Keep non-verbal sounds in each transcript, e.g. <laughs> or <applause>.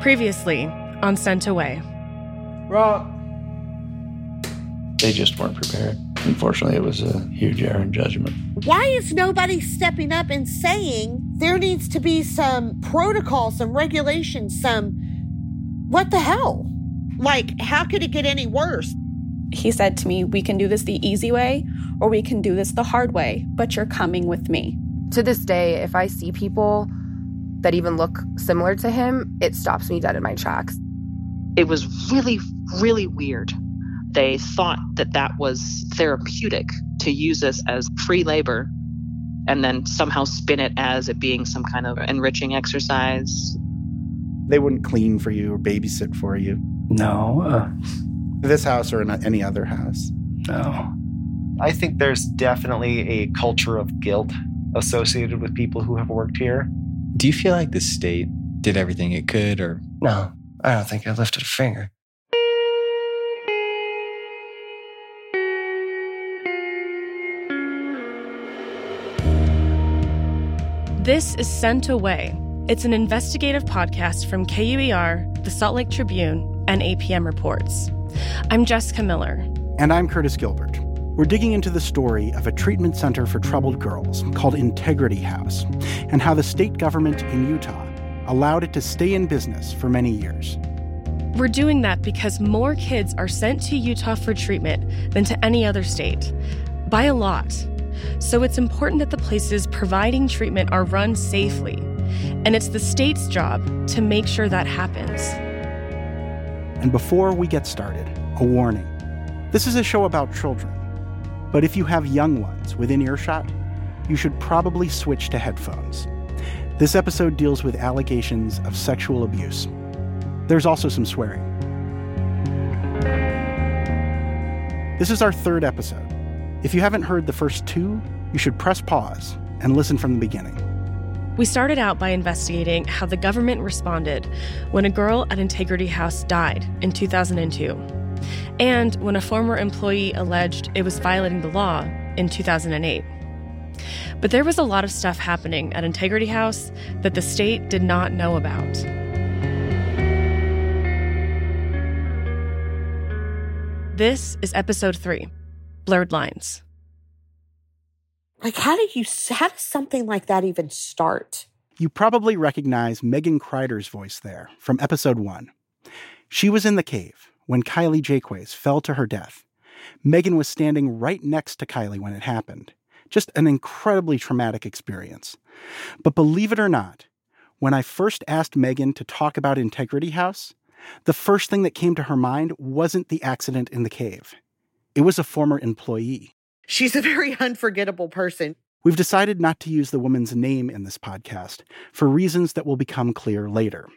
Previously on Sent Away. Rob. They just weren't prepared. Unfortunately, it was a huge error in judgment. Why is nobody stepping up and saying there needs to be some protocol, some regulations, some what the hell? Like, how could it get any worse? He said to me, We can do this the easy way or we can do this the hard way, but you're coming with me. To this day, if I see people that even look similar to him, it stops me dead in my tracks. It was really, really weird. They thought that that was therapeutic to use this as free labor and then somehow spin it as it being some kind of enriching exercise. They wouldn't clean for you or babysit for you. No. Uh, this house or in any other house. No. I think there's definitely a culture of guilt associated with people who have worked here. Do you feel like the state did everything it could, or? No, I don't think I lifted a finger. This is Sent Away. It's an investigative podcast from KUER, the Salt Lake Tribune, and APM Reports. I'm Jessica Miller. And I'm Curtis Gilbert. We're digging into the story of a treatment center for troubled girls called Integrity House and how the state government in Utah allowed it to stay in business for many years. We're doing that because more kids are sent to Utah for treatment than to any other state, by a lot. So it's important that the places providing treatment are run safely, and it's the state's job to make sure that happens. And before we get started, a warning. This is a show about children, but if you have young ones within earshot, you should probably switch to headphones. This episode deals with allegations of sexual abuse. There's also some swearing. This is our third episode. If you haven't heard the first two, you should press pause and listen from the beginning. We started out by investigating how the government responded when a girl at Integrity House died in 2002, and when a former employee alleged it was violating the law in 2008. But there was a lot of stuff happening at Integrity House that the state did not know about. This is episode three Blurred Lines. Like, how do you, how does something like that even start? You probably recognize Megan Kreider's voice there from episode one. She was in the cave when Kylie Jaques fell to her death. Megan was standing right next to Kylie when it happened. Just an incredibly traumatic experience. But believe it or not, when I first asked Megan to talk about Integrity House, the first thing that came to her mind wasn't the accident in the cave. It was a former employee. She's a very unforgettable person. We've decided not to use the woman's name in this podcast for reasons that will become clear later.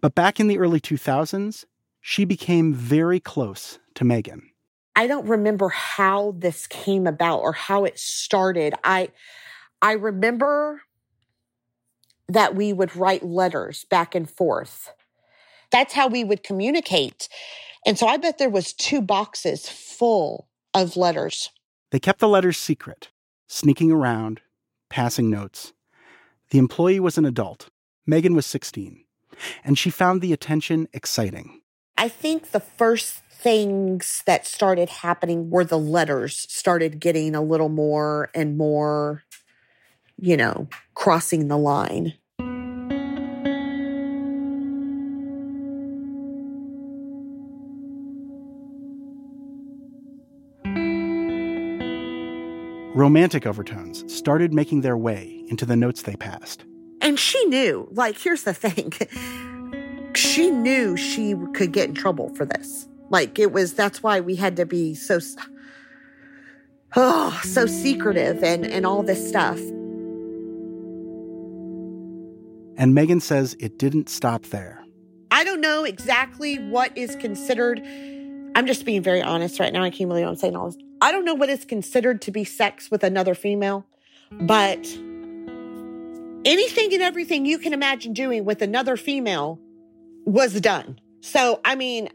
But back in the early 2000s, she became very close to Megan. I don't remember how this came about or how it started. I I remember that we would write letters back and forth. That's how we would communicate. And so I bet there was two boxes full of letters. They kept the letters secret, sneaking around, passing notes. The employee was an adult. Megan was 16, and she found the attention exciting. I think the first things that started happening were the letters started getting a little more and more, you know, crossing the line. Romantic overtones started making their way into the notes they passed. And she knew, like, here's the thing she knew she could get in trouble for this. Like, it was, that's why we had to be so, oh, so secretive and, and all this stuff. And Megan says it didn't stop there. I don't know exactly what is considered. I'm just being very honest right now. I can't believe I'm saying all this. I don't know what is considered to be sex with another female, but anything and everything you can imagine doing with another female was done. So, I mean,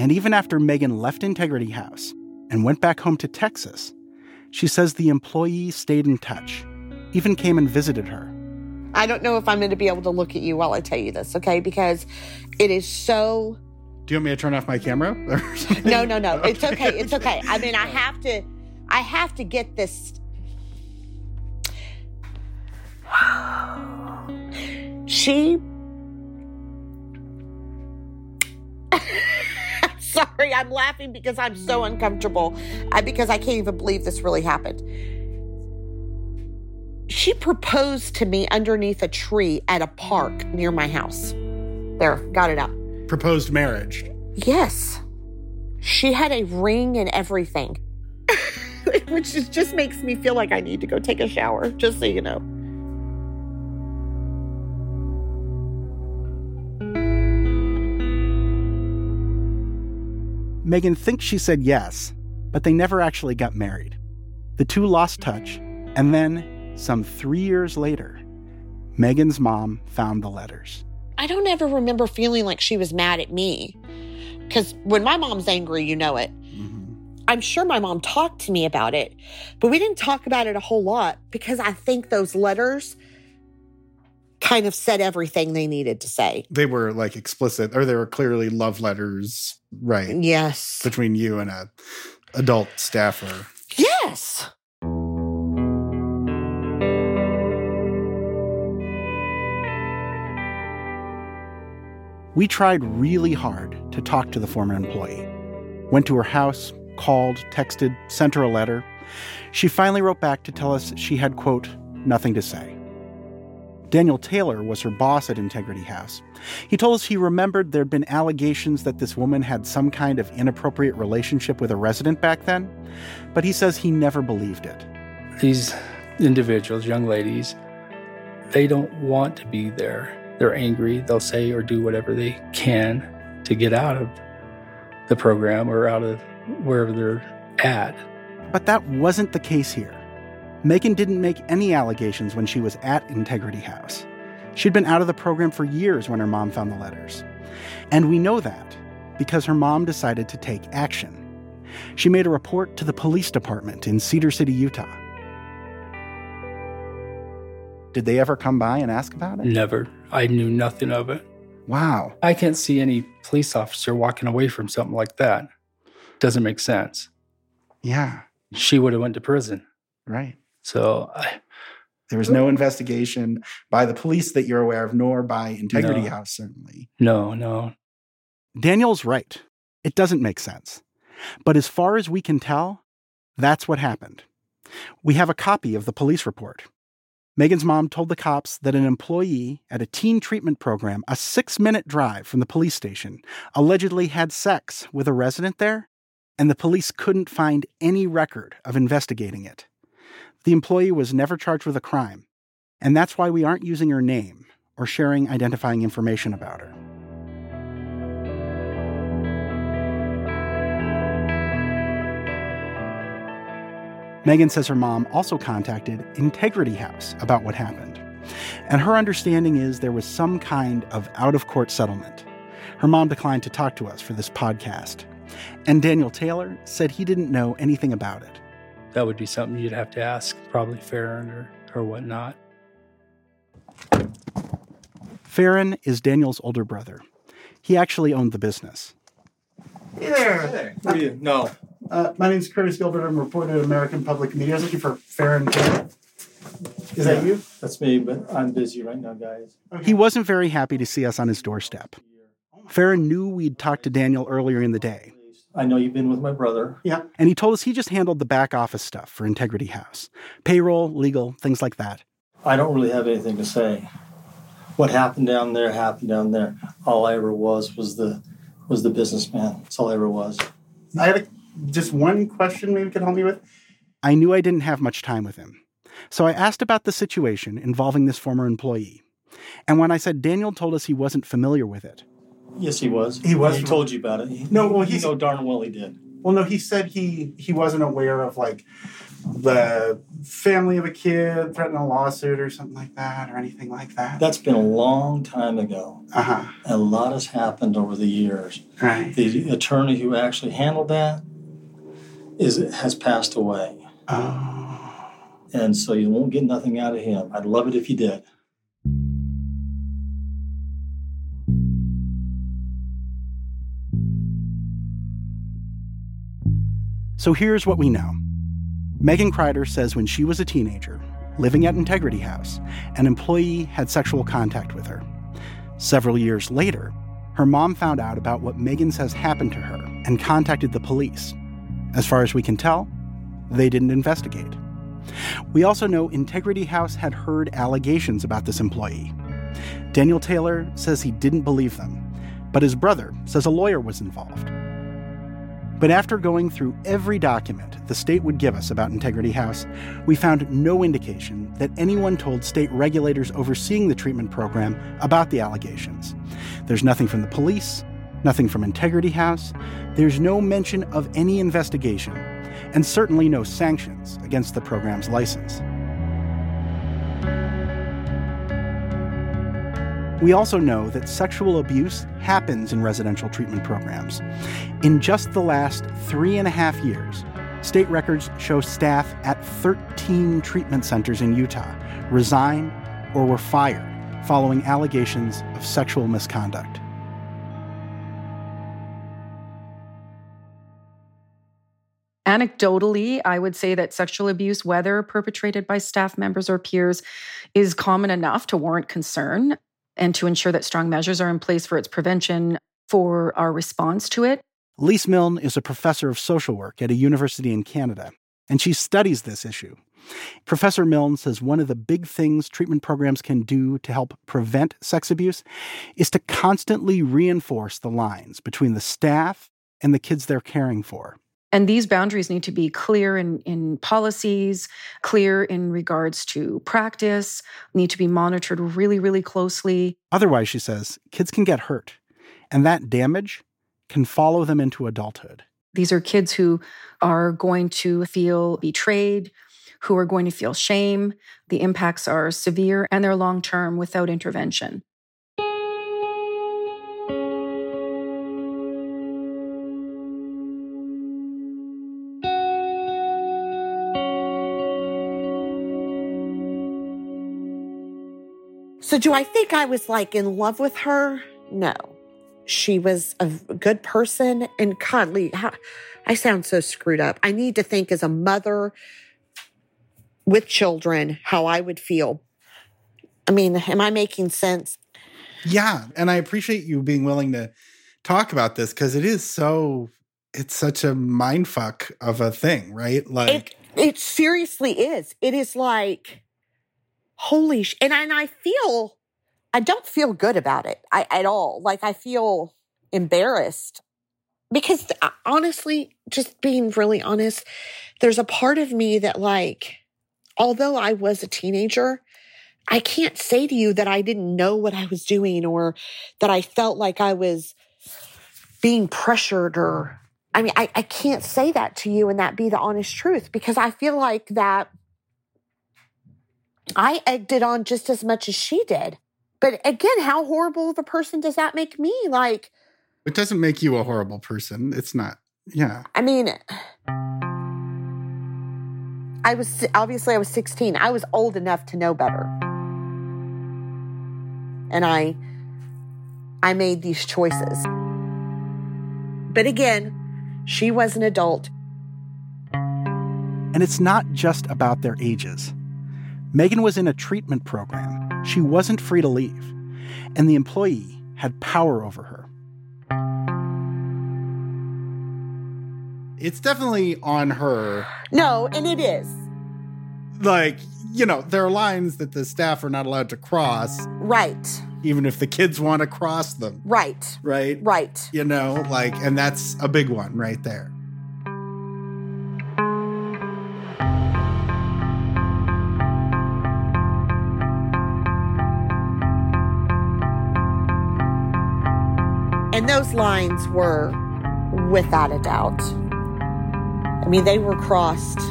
And even after Megan left Integrity House and went back home to Texas, she says the employee stayed in touch, even came and visited her. I don't know if I'm going to be able to look at you while I tell you this, okay? Because it is so. Do you want me to turn off my camera? <laughs> no, no, no. It's okay. It's okay. I mean, I have to. I have to get this. She. <laughs> Sorry, I'm laughing because I'm so uncomfortable. I, because I can't even believe this really happened. She proposed to me underneath a tree at a park near my house. There, got it out. Proposed marriage. Yes. She had a ring and everything, <laughs> which is, just makes me feel like I need to go take a shower, just so you know. Megan thinks she said yes, but they never actually got married. The two lost touch, and then, some three years later, Megan's mom found the letters. I don't ever remember feeling like she was mad at me. Because when my mom's angry, you know it. Mm-hmm. I'm sure my mom talked to me about it, but we didn't talk about it a whole lot because I think those letters kind of said everything they needed to say. They were like explicit, or they were clearly love letters, right? Yes. Between you and a adult staffer. Yes. We tried really hard to talk to the former employee. Went to her house, called, texted, sent her a letter. She finally wrote back to tell us she had, quote, nothing to say. Daniel Taylor was her boss at Integrity House. He told us he remembered there'd been allegations that this woman had some kind of inappropriate relationship with a resident back then, but he says he never believed it. These individuals, young ladies, they don't want to be there. They're angry. They'll say or do whatever they can to get out of the program or out of wherever they're at. But that wasn't the case here. Megan didn't make any allegations when she was at Integrity House. She'd been out of the program for years when her mom found the letters. And we know that because her mom decided to take action. She made a report to the police department in Cedar City, Utah. Did they ever come by and ask about it? Never. I knew nothing of it. Wow. I can't see any police officer walking away from something like that. Doesn't make sense. Yeah. She would have went to prison. Right. So I, there was no investigation by the police that you're aware of, nor by Integrity No. House, certainly. no, no. Daniel's right. It doesn't make sense. But as far as we can tell, that's what happened. We have a copy of the police report. Megan's mom told the cops that an employee at a teen treatment program, a six minute drive from the police station, allegedly had sex with a resident there, and the police couldn't find any record of investigating it. The employee was never charged with a crime, and that's why we aren't using her name or sharing identifying information about her. Megan says her mom also contacted Integrity House about what happened. And her understanding is there was some kind of out of court settlement. Her mom declined to talk to us for this podcast. And Daniel Taylor said he didn't know anything about it. That would be something you'd have to ask probably Farron or, or whatnot. Farron is Daniel's older brother. He actually owned the business. Hey there. Hey there. Who are you? No. Uh, my name's Curtis Gilbert. I'm a reporter at American Public Media. I was looking for Farron Taylor. Is that you? That's me, but I'm busy right now, guys. He wasn't very happy to see us on his doorstep. Farron knew we'd talked to Daniel earlier in the day, I know you've been with my brother. Yeah. and he told us he just handled the back office stuff for Integrity House payroll, legal, things like that. I don't really have anything to say. What happened down there happened down there. All I ever was was the was the businessman. That's all I ever was. I had a, just one question maybe you could help me with. I knew I didn't have much time with him. So I asked about the situation involving this former employee. And when I said Daniel told us he wasn't familiar with it, Yes, he was. He was He told you about it. He, No, well, you know darn well he did. Well, no, he said he he wasn't aware of like the family of a kid threatening a lawsuit or something like that or anything like that? That's been a long time ago. Uh huh. A lot has happened over the years. Right. The attorney who actually handled that is has passed away. Oh. And so you won't get nothing out of him. I'd love it if you did. So here's what we know Megan Kreider says when she was a teenager, living at Integrity House, an employee had sexual contact with her. Several years later, her mom found out about what Megan says happened to her and contacted the police. As far as we can tell, they didn't investigate. We also know Integrity House had heard allegations about this employee. Daniel Taylor says he didn't believe them, but his brother says a lawyer was involved. But after going through every document the state would give us about Integrity House, we found no indication that anyone told state regulators overseeing the treatment program about the allegations. There's nothing from the police, nothing from Integrity House, there's no mention of any investigation, and certainly no sanctions against the program's license. We also know that sexual abuse happens in residential treatment programs. In just the last three and a half years, state records show staff at 13 treatment centers in Utah resigned or were fired following allegations of sexual misconduct. Anecdotally, I would say that sexual abuse, whether perpetrated by staff members or peers, is common enough to warrant concern and to ensure that strong measures are in place for its prevention, for our response to it. Lise Milne is a professor of social work at a university in Canada, and she studies this issue. Professor Milne says one of the big things treatment programs can do to help prevent sex abuse is to constantly reinforce the lines between the staff and the kids they're caring for. And these boundaries need to be clear in, in policies, clear in regards to practice, need to be monitored really, really closely. Otherwise, she says, kids can get hurt, and that damage can follow them into adulthood. These are kids who are going to feel betrayed, who are going to feel shame. The impacts are severe and they're long term without intervention. So, do I think I was like in love with her? No. She was a good person. And Conley, I sound so screwed up. I need to think as a mother with children how I would feel. I mean, am I making sense? Yeah. And I appreciate you being willing to talk about this because it is so, it's such a mind fuck of a thing, right? Like, it, it seriously is. It is like, holy sh- and I, and I feel I don't feel good about it I, at all. Like I feel embarrassed because uh, honestly, just being really honest, there's a part of me that like, although I was a teenager, I can't say to you that I didn't know what I was doing or that I felt like I was being pressured or I mean, I, I can't say that to you and that be the honest truth because I feel like that I egged it on just as much as she did. But again, how horrible of a person does that make me? Like, it doesn't make you a horrible person. It's not, yeah. I mean, I was obviously I was 16. I was old enough to know better. And I I made these choices. But again, she was an adult. And it's not just about their ages. Megan was in a treatment program. She wasn't free to leave, and the employee had power over her. It's definitely on her. No, and it is. Like, you know, there are lines that the staff are not allowed to cross. Right. Even if the kids want to cross them. Right. Right. Right. You know, like, and that's a big one right there. Those lines were without a doubt. I mean, they were crossed <sighs>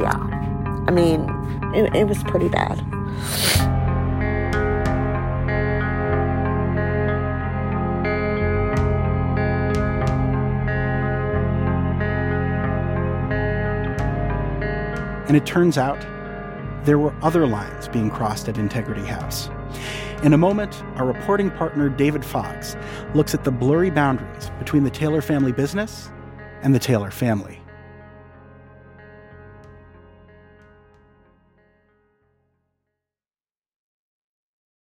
yeah. I mean, it, it was pretty bad. And it turns out there were other lines being crossed at Integrity House. In a moment, our reporting partner David Fox looks at the blurry boundaries between the Taylor family business and the Taylor family.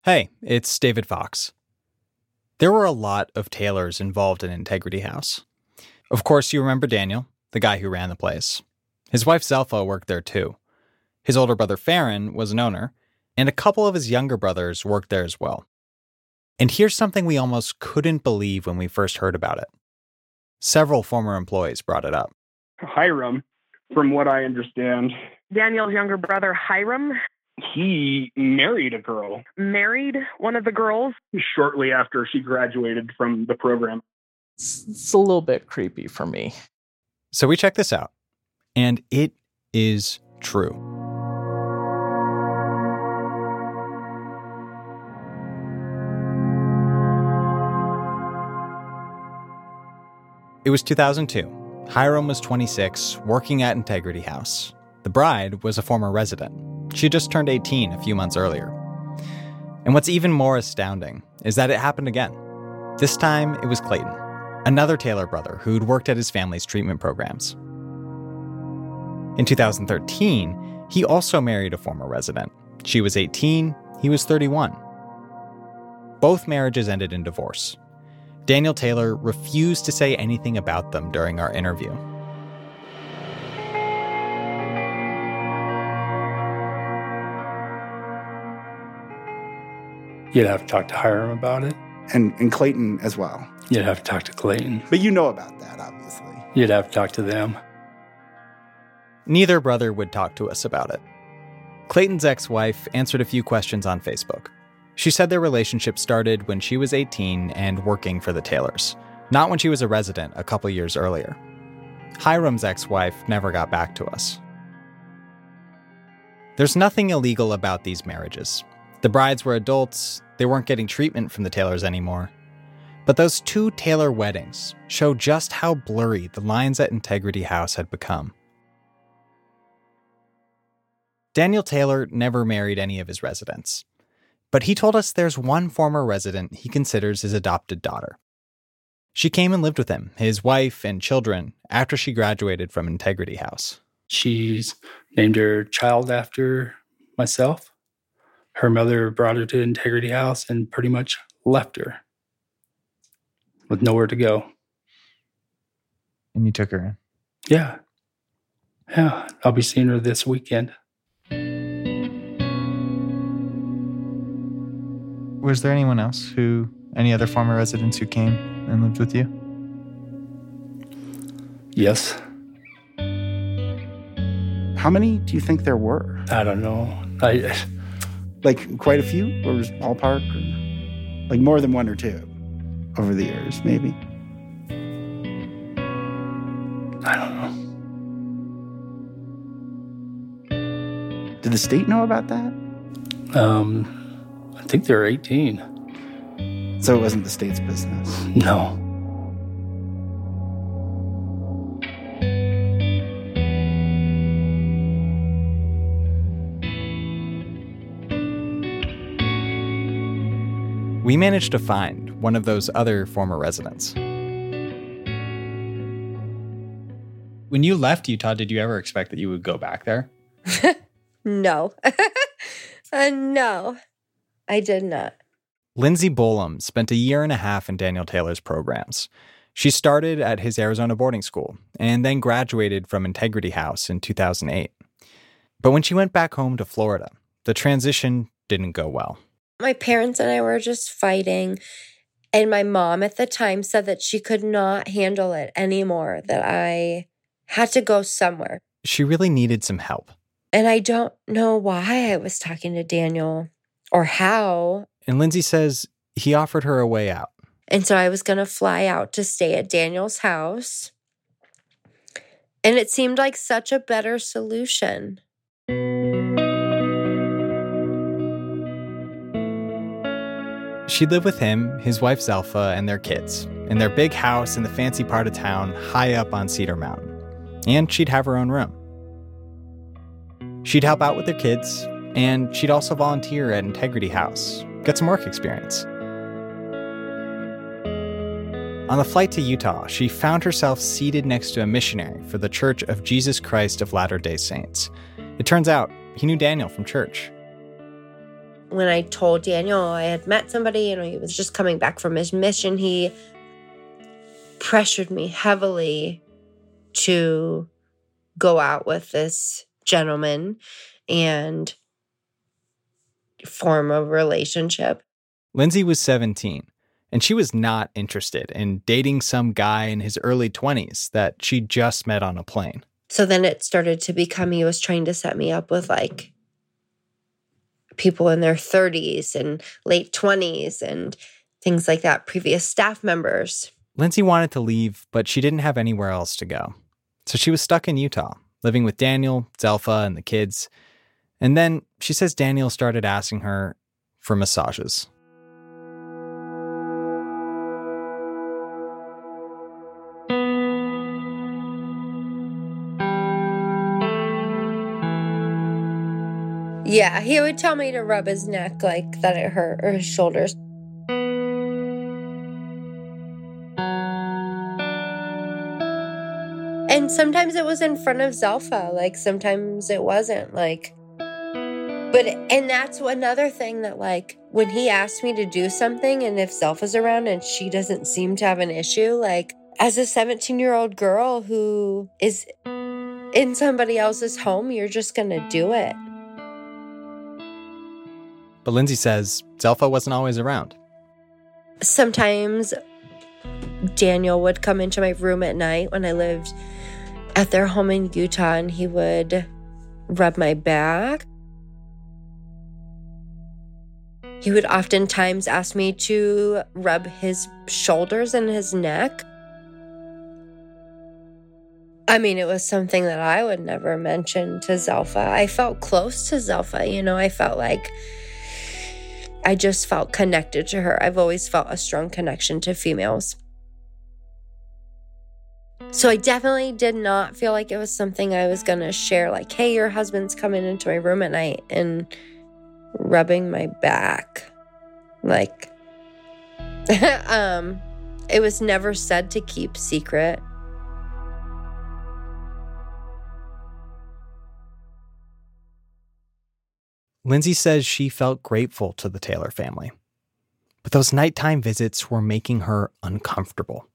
Hey, it's David Fox. There were a lot of Taylors involved in Integrity House. Of course, you remember Daniel, the guy who ran the place. His wife Zelpha worked there too. His older brother Farron was an owner, and a couple of his younger brothers worked there as well. And here's something we almost couldn't believe when we first heard about it. Several former employees brought it up. Hiram, from what I understand, Daniel's younger brother, Hiram, he married a girl married one of the girls. shortly after she graduated from the program. It's a little bit creepy for me. So we checked this out, and it is true. It was 2002. Hiram was 26, working at Integrity House. The bride was a former resident. She just turned 18 a few months earlier. And what's even more astounding is that it happened again. This time, it was Clayton, another Taylor brother who'd worked at his family's treatment programs. In 2013, he also married a former resident. She was 18, he was 31. Both marriages ended in divorce. Daniel Taylor refused to say anything about them during our interview. You'd have to talk to Hiram about it. And, and Clayton as well. You'd have to talk to Clayton. But you know about that, obviously. You'd have to talk to them. Neither brother would talk to us about it. Clayton's ex wife answered a few questions on Facebook. She said their relationship started when she was 18 and working for the Taylors, not when she was a resident a couple years earlier. Hiram's ex wife never got back to us. There's nothing illegal about these marriages. The brides were adults, they weren't getting treatment from the Taylors anymore. But those two Taylor weddings show just how blurry the lines at Integrity House had become. Daniel Taylor never married any of his residents, but he told us there's one former resident he considers his adopted daughter. She came and lived with him, his wife, and children after she graduated from Integrity House. She's named her child after myself. Her mother brought her to Integrity House and pretty much left her with nowhere to go. And you took her in? Yeah. Yeah. I'll be seeing her this weekend. Was there anyone else who, any other former residents who came and lived with you? Yes. How many do you think there were? I don't know. I like quite a few, or was ballpark, or like more than one or two over the years, maybe. I don't know. Did the state know about that? Um, I think they're 18. So it wasn't the state's business? No. We managed to find one of those other former residents. When you left Utah, did you ever expect that you would go back there? <laughs> no. <laughs> uh, no, I did not. Lindsay Bolam spent a year and a half in Daniel Taylor's programs. She started at his Arizona boarding school and then graduated from Integrity House in 2008. But when she went back home to Florida, the transition didn't go well. My parents and I were just fighting. And my mom at the time said that she could not handle it anymore, that I had to go somewhere. She really needed some help. And I don't know why I was talking to Daniel or how. And Lindsay says he offered her a way out. And so I was going to fly out to stay at Daniel's house. And it seemed like such a better solution. She'd live with him, his wife Zelfa, and their kids in their big house in the fancy part of town high up on Cedar Mountain. And she'd have her own room. She'd help out with their kids, and she'd also volunteer at Integrity House, get some work experience. On the flight to Utah, she found herself seated next to a missionary for the Church of Jesus Christ of Latter day Saints. It turns out he knew Daniel from church. When I told Daniel I had met somebody and he was just coming back from his mission, he pressured me heavily to go out with this gentleman and form of relationship. Lindsay was 17, and she was not interested in dating some guy in his early 20s that she just met on a plane. So then it started to become he was trying to set me up with like people in their 30s and late 20s and things like that, previous staff members. Lindsay wanted to leave, but she didn't have anywhere else to go. So she was stuck in Utah, living with Daniel, Zelfa, and the kids. And then she says Daniel started asking her for massages. Yeah, he would tell me to rub his neck like that it hurt or his shoulders. And sometimes it was in front of Zelfa, like sometimes it wasn't like but and that's another thing that like when he asked me to do something and if Zelfa's around and she doesn't seem to have an issue, like as a 17-year-old girl who is in somebody else's home, you're just going to do it. But Lindsay says Zelfa wasn't always around. Sometimes Daniel would come into my room at night when I lived at their home in Utah and he would rub my back. He would oftentimes ask me to rub his shoulders and his neck. I mean, it was something that I would never mention to Zelfa. I felt close to Zelfa, you know, I felt like I just felt connected to her. I've always felt a strong connection to females. So I definitely did not feel like it was something I was going to share like, "Hey, your husband's coming into my room at night and rubbing my back." Like <laughs> um it was never said to keep secret. Lindsay says she felt grateful to the Taylor family. But those nighttime visits were making her uncomfortable.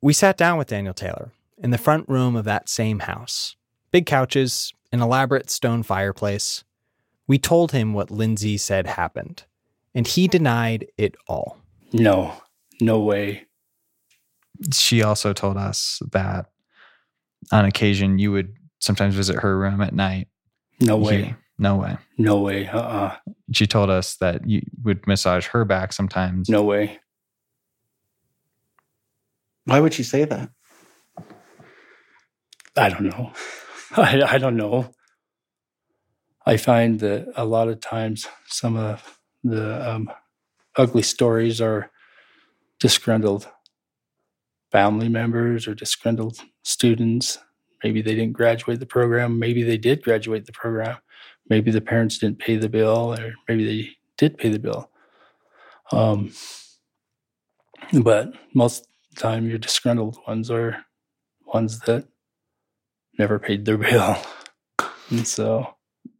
We sat down with Daniel Taylor in the front room of that same house. Big couches, an elaborate stone fireplace. We told him what Lindsay said happened, and he denied it all. No, no way. She also told us that on occasion you would sometimes visit her room at night. No You- way. no way. No way. Uh uh She told us that you would massage her back sometimes. No way. Why would she say that? I don't know. <laughs> I, I don't know. I find that a lot of times some of the um, ugly stories are disgruntled family members or disgruntled students. Maybe they didn't graduate the program. Maybe they did graduate the program. Maybe the parents didn't pay the bill, or maybe they did pay the bill. Um, but most of the time, your disgruntled ones are ones that never paid their <laughs> bill. And so,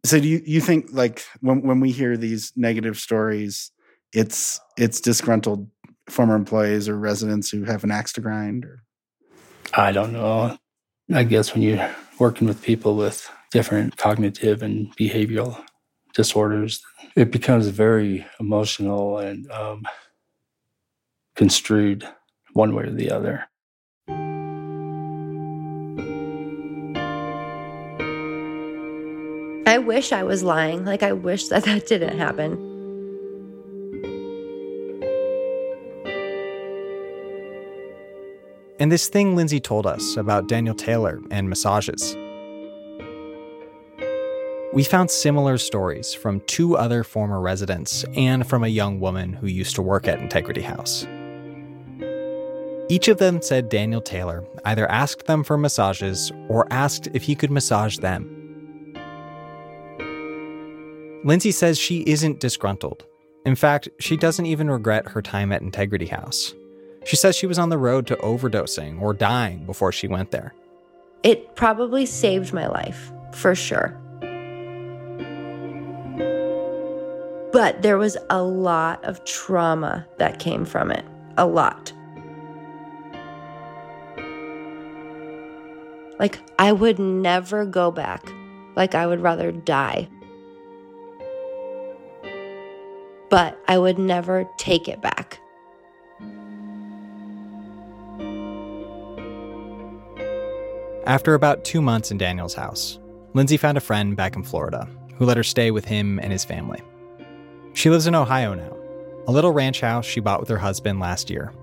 So do you you think like when when we hear these negative stories, it's it's disgruntled former employees or residents who have an axe to grind or I don't know. I guess when you're working with people with different cognitive and behavioral disorders, it becomes very emotional and um, construed one way or the other. I wish I was lying. Like I wish that that didn't happen. and this thing Lindsay told us about Daniel Taylor and massages. We found similar stories from two other former residents and from a young woman who used to work at Integrity House. Each of them said Daniel Taylor either asked them for massages or asked if he could massage them. Lindsay says she isn't disgruntled. In fact, she doesn't even regret her time at Integrity House. She says she was on the road to overdosing or dying before she went there. It probably saved my life, for sure. But there was a lot of trauma that came from it. A lot. Like, I would never go back. Like, I would rather die. But I would never take it back. After about two months in Daniel's house, Lindsay found a friend back in Florida who let her stay with him and his family. She lives in Ohio now, a little ranch house she bought with her husband last year.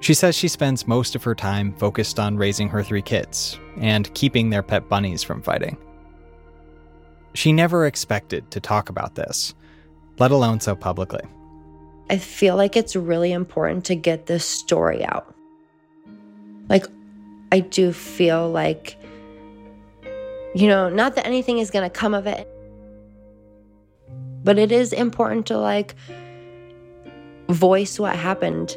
She says she spends most of her time focused on raising her three kids and keeping their pet bunnies from fighting. She never expected to talk about this, let alone so publicly. I feel like it's really important to get this story out. Like, I do feel like, you know, not that anything is going to come of it, but it is important to like voice what happened.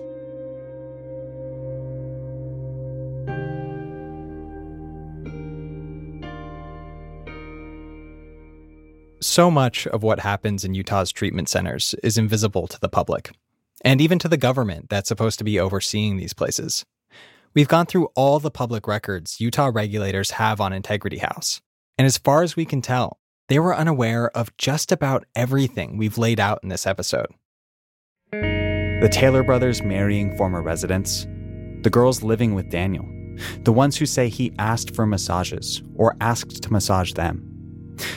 So much of what happens in Utah's treatment centers is invisible to the public, and even to the government that's supposed to be overseeing these places. We've gone through all the public records Utah regulators have on Integrity House, and as far as we can tell, they were unaware of just about everything we've laid out in this episode. The Taylor brothers marrying former residents, the girls living with Daniel, the ones who say he asked for massages or asked to massage them,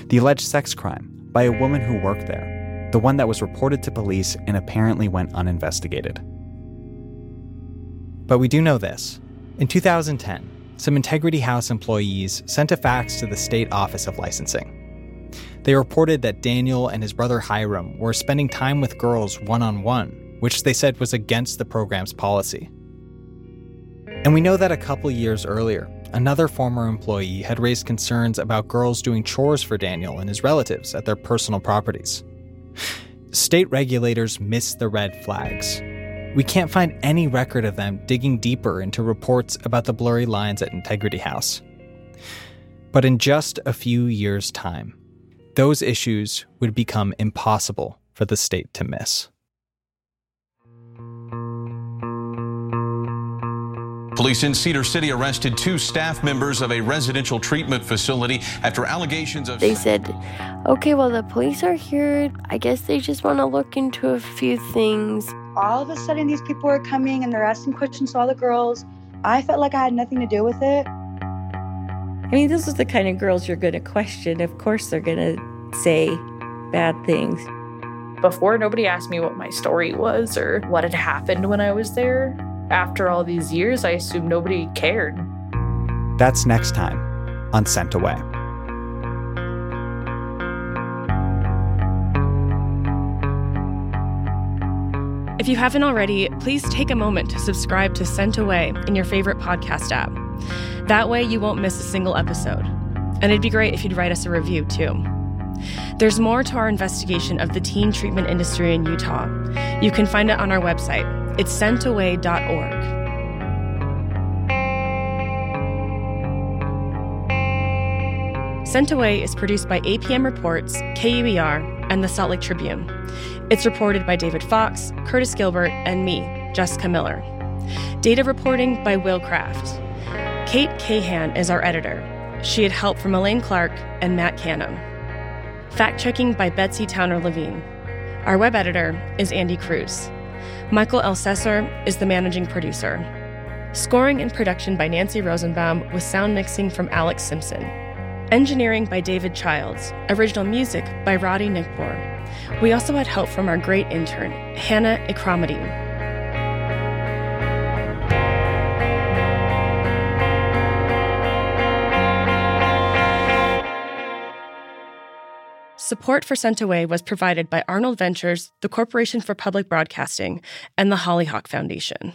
the alleged sex crime by a woman who worked there, the one that was reported to police and apparently went uninvestigated. But we do know this. In 2010, some Integrity House employees sent a fax to the State Office of Licensing. They reported that Daniel and his brother Hiram were spending time with girls one on one, which they said was against the program's policy. And we know that a couple years earlier, another former employee had raised concerns about girls doing chores for Daniel and his relatives at their personal properties. State regulators missed the red flags. We can't find any record of them digging deeper into reports about the blurry lines at Integrity House. But in just a few years' time, those issues would become impossible for the state to miss. Police in Cedar City arrested two staff members of a residential treatment facility after allegations of. They said, okay, well, the police are here. I guess they just want to look into a few things. All of a sudden, these people are coming and they're asking questions to all the girls. I felt like I had nothing to do with it. I mean, this is the kind of girls you're going to question. Of course, they're going to say bad things. Before, nobody asked me what my story was or what had happened when I was there. After all these years, I assume nobody cared. That's next time on Sent Away. If you haven't already, please take a moment to subscribe to Sent Away in your favorite podcast app. That way, you won't miss a single episode. And it'd be great if you'd write us a review, too. There's more to our investigation of the teen treatment industry in Utah. You can find it on our website. It's sentaway.org. Sent Away is produced by APM Reports, KUER, and the Salt Lake Tribune. It's reported by David Fox, Curtis Gilbert, and me, Jessica Miller. Data reporting by Will Craft. Kate Cahan is our editor. She had help from Elaine Clark and Matt Canham. Fact checking by Betsy Towner Levine. Our web editor is Andy Cruz. Michael Elsesser is the managing producer. Scoring and production by Nancy Rosenbaum with sound mixing from Alex Simpson. Engineering by David Childs. Original music by Roddy Nickbor. We also had help from our great intern, Hannah Ikramadi. Support for Sent Away was provided by Arnold Ventures, the Corporation for Public Broadcasting, and the Hollyhock Foundation.